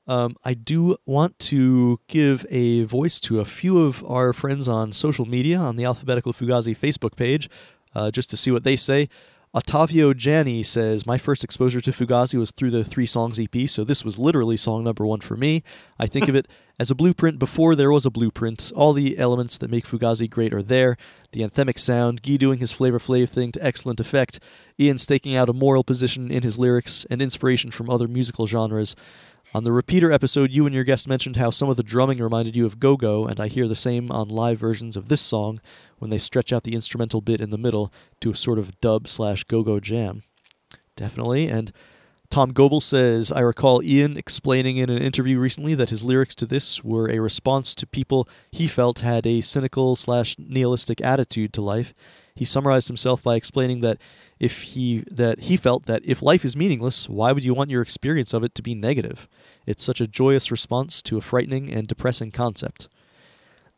Um, I do want to give a voice to a few of our friends on social media on the Alphabetical Fugazi Facebook page, uh, just to see what they say. Ottavio Jani says, My first exposure to Fugazi was through the three songs EP, so this was literally song number one for me. I think of (laughs) it as a blueprint before there was a blueprint. All the elements that make Fugazi great are there the anthemic sound, Guy doing his Flavor Flav thing to excellent effect, Ian staking out a moral position in his lyrics, and inspiration from other musical genres. On the repeater episode, you and your guest mentioned how some of the drumming reminded you of Go Go, and I hear the same on live versions of this song when they stretch out the instrumental bit in the middle to a sort of dub slash go go jam. Definitely. And Tom Goebel says, I recall Ian explaining in an interview recently that his lyrics to this were a response to people he felt had a cynical slash nihilistic attitude to life. He summarized himself by explaining that if he that he felt that if life is meaningless, why would you want your experience of it to be negative? It's such a joyous response to a frightening and depressing concept.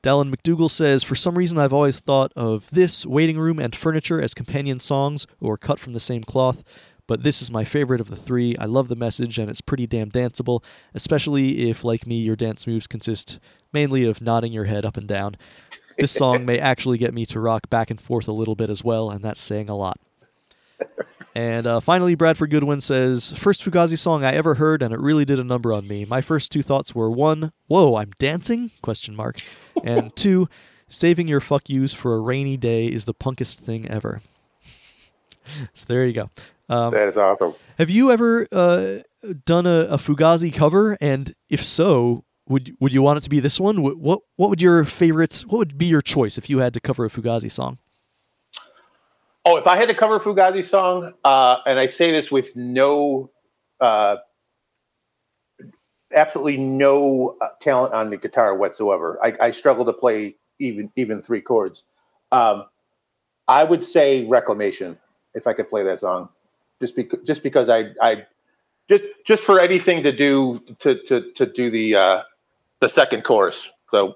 Dallin McDougall says, For some reason, I've always thought of this, Waiting Room, and Furniture as companion songs or cut from the same cloth, but this is my favorite of the three. I love the message, and it's pretty damn danceable, especially if, like me, your dance moves consist mainly of nodding your head up and down. This song may (laughs) actually get me to rock back and forth a little bit as well, and that's saying a lot. And uh, finally, Bradford Goodwin says, First Fugazi song I ever heard, and it really did a number on me. My first two thoughts were one, whoa, I'm dancing? Question mark. And two, saving your fuck yous for a rainy day is the punkest thing ever. (laughs) so there you go. Um, That is awesome. have you ever uh, done a, a Fugazi cover? And if so, would would you want it to be this one? Wh- What what would your favorites? What would be your choice if you had to cover a Fugazi song? Oh, if I had to cover a Fugazi song, uh, and I say this with no, uh, absolutely no uh, talent on the guitar whatsoever, I, I struggle to play even even three chords. Um, I would say Reclamation if I could play that song, just because just because I I just just for anything to do to to to do the uh, the second chorus. So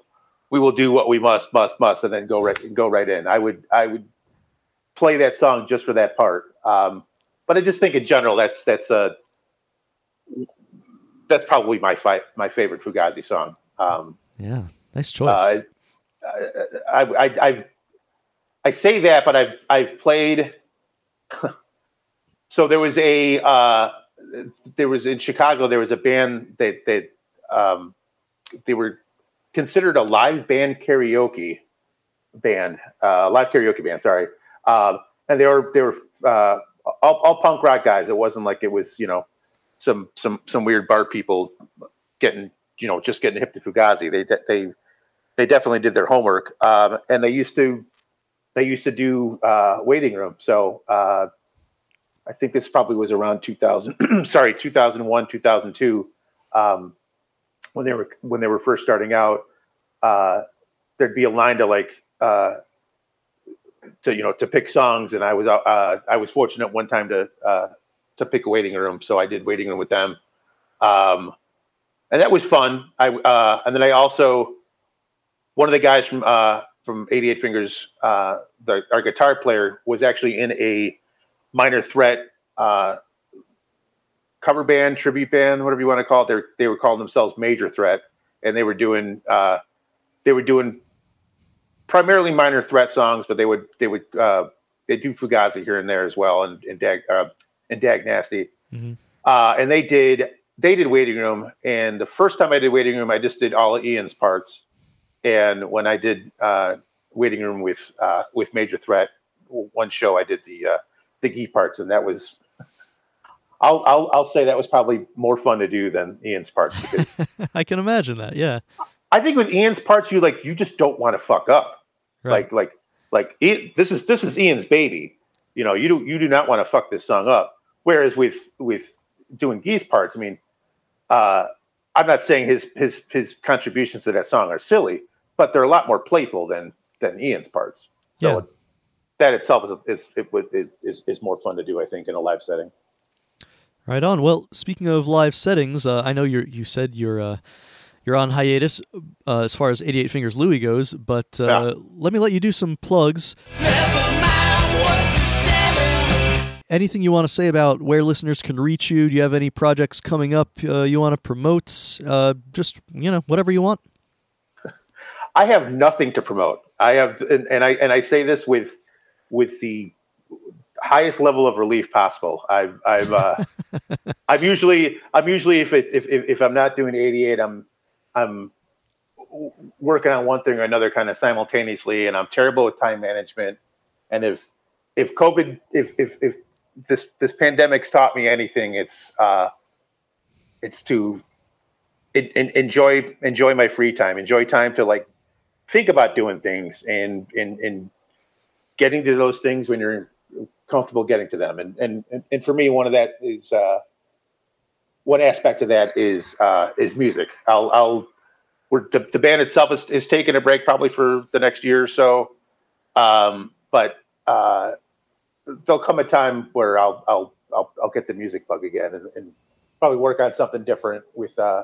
we will do what we must must must, and then go right go right in. I would I would play that song just for that part. Um, but I just think in general that's that's uh, that's probably my fi- my favorite Fugazi song. Um, Yeah, nice choice. uh, I, I, I've I say that, but I've I've played. (laughs) so there was a uh, there was in Chicago there was a band that that um, they were considered a live band karaoke band, uh, live karaoke band. Sorry, um, and they were they were uh, all, all punk rock guys. It wasn't like it was you know some some some weird bar people getting you know just getting hip to Fugazi. They they they definitely did their homework, um, and they used to they used to do uh, waiting room. So uh, I think this probably was around 2000. (clears throat) sorry, 2001, 2002, um, when they were when they were first starting out. Uh, there'd be a line to like uh, to you know to pick songs, and I was uh, I was fortunate one time to uh, to pick a waiting room, so I did waiting room with them, um, and that was fun. I uh, and then I also one of the guys from uh, from 88 Fingers, uh, the, our guitar player, was actually in a minor threat uh, cover band, tribute band, whatever you want to call it. They were, they were calling themselves Major Threat, and they were doing uh, they were doing primarily minor threat songs, but they would they would uh, they do Fugazi here and there as well, and and uh, and Dag Nasty, Mhm. uh, and they did they did waiting room. And the first time I did waiting room, I just did all of Ian's parts. And when I did uh, waiting room with uh, with Major Threat, one show I did the uh, the Gee parts, and that was. (laughs) I'll, I'll I'll say that was probably more fun to do than Ian's parts because (laughs) I can imagine that. Yeah. I think with Ian's parts you like you just don't want to fuck up. Right. Like like like Ian, this is this is Ian's baby. You know, you do you do not want to fuck this song up. Whereas with with doing Gee's parts, I mean, uh, I'm not saying his his his contributions to that song are silly, but they're a lot more playful than than Ian's parts. So Yeah. that itself is is, it was- is is is more fun to do, I think, in a live setting. Right on. Well, speaking of live settings, uh, I know you you said your uh, you're on hiatus uh, as far as 88 Fingers Louie goes, but uh, Yeah. let me let you do some plugs. Never Anything you want to say about where listeners can reach you? Do you have any projects coming up uh, you want to promote? Uh, just you know, whatever you want. I have nothing to promote. I have, and, and I and I say this with with the highest level of relief possible. I've I've uh, (laughs) I'm usually I'm usually if it if, if if I'm not doing 88, I'm I'm working on one thing or another kind of simultaneously, and I'm terrible with time management. And if if COVID if if if this this pandemic's taught me anything, it's uh, it's to en- en- enjoy enjoy my free time, enjoy time to like think about doing things and and and getting to those things when you're comfortable getting to them. And and and- and for me, one of that is uh, one aspect of that is uh, is music. I'll I'll we're the, the band itself is, is taking a break probably for the next year or so. Um, but uh, there'll come a time where I'll I'll I'll, I'll get the music bug again and, and probably work on something different with uh,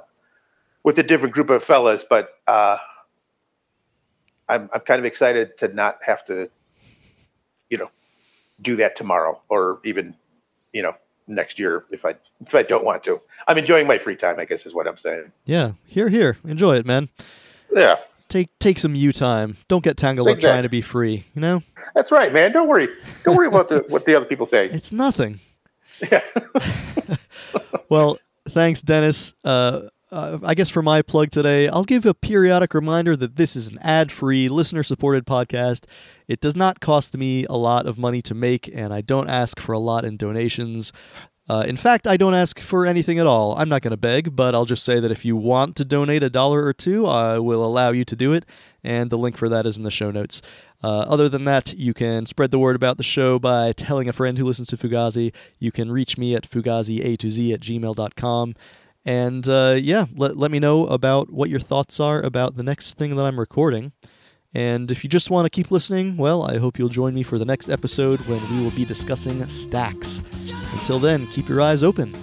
with a different group of fellas. But uh, I'm I'm kind of excited to not have to, you know, do that tomorrow or even, you know, next year if I if I don't want to. I'm enjoying my free time. I guess is what I'm saying. Yeah, here, here, enjoy it, man. Yeah, Take take some you time. Don't get tangled up trying to be free. You know, that's right, man. Don't worry. Don't worry about the (laughs) what the other people say. it's nothing. Yeah. (laughs) Well, thanks, Denis. Uh, uh, I guess for my plug today, I'll give a periodic reminder that this is an ad free, listener supported podcast. It does not cost me a lot of money to make, and I don't ask for a lot in donations. Uh, in fact, I don't ask for anything at all. I'm not going to beg, but I'll just say that if you want to donate a dollar or two, I will allow you to do it, and the link for that is in the show notes. Uh, other than that, you can spread the word about the show by telling a friend who listens to Fugazi. You can reach me at fugazi to z at gmail.com. And uh, yeah, let, let me know about what your thoughts are about the next thing that I'm recording. And if you just want to keep listening, well, I hope you'll join me for the next episode when we will be discussing stacks. Until then, keep your eyes open.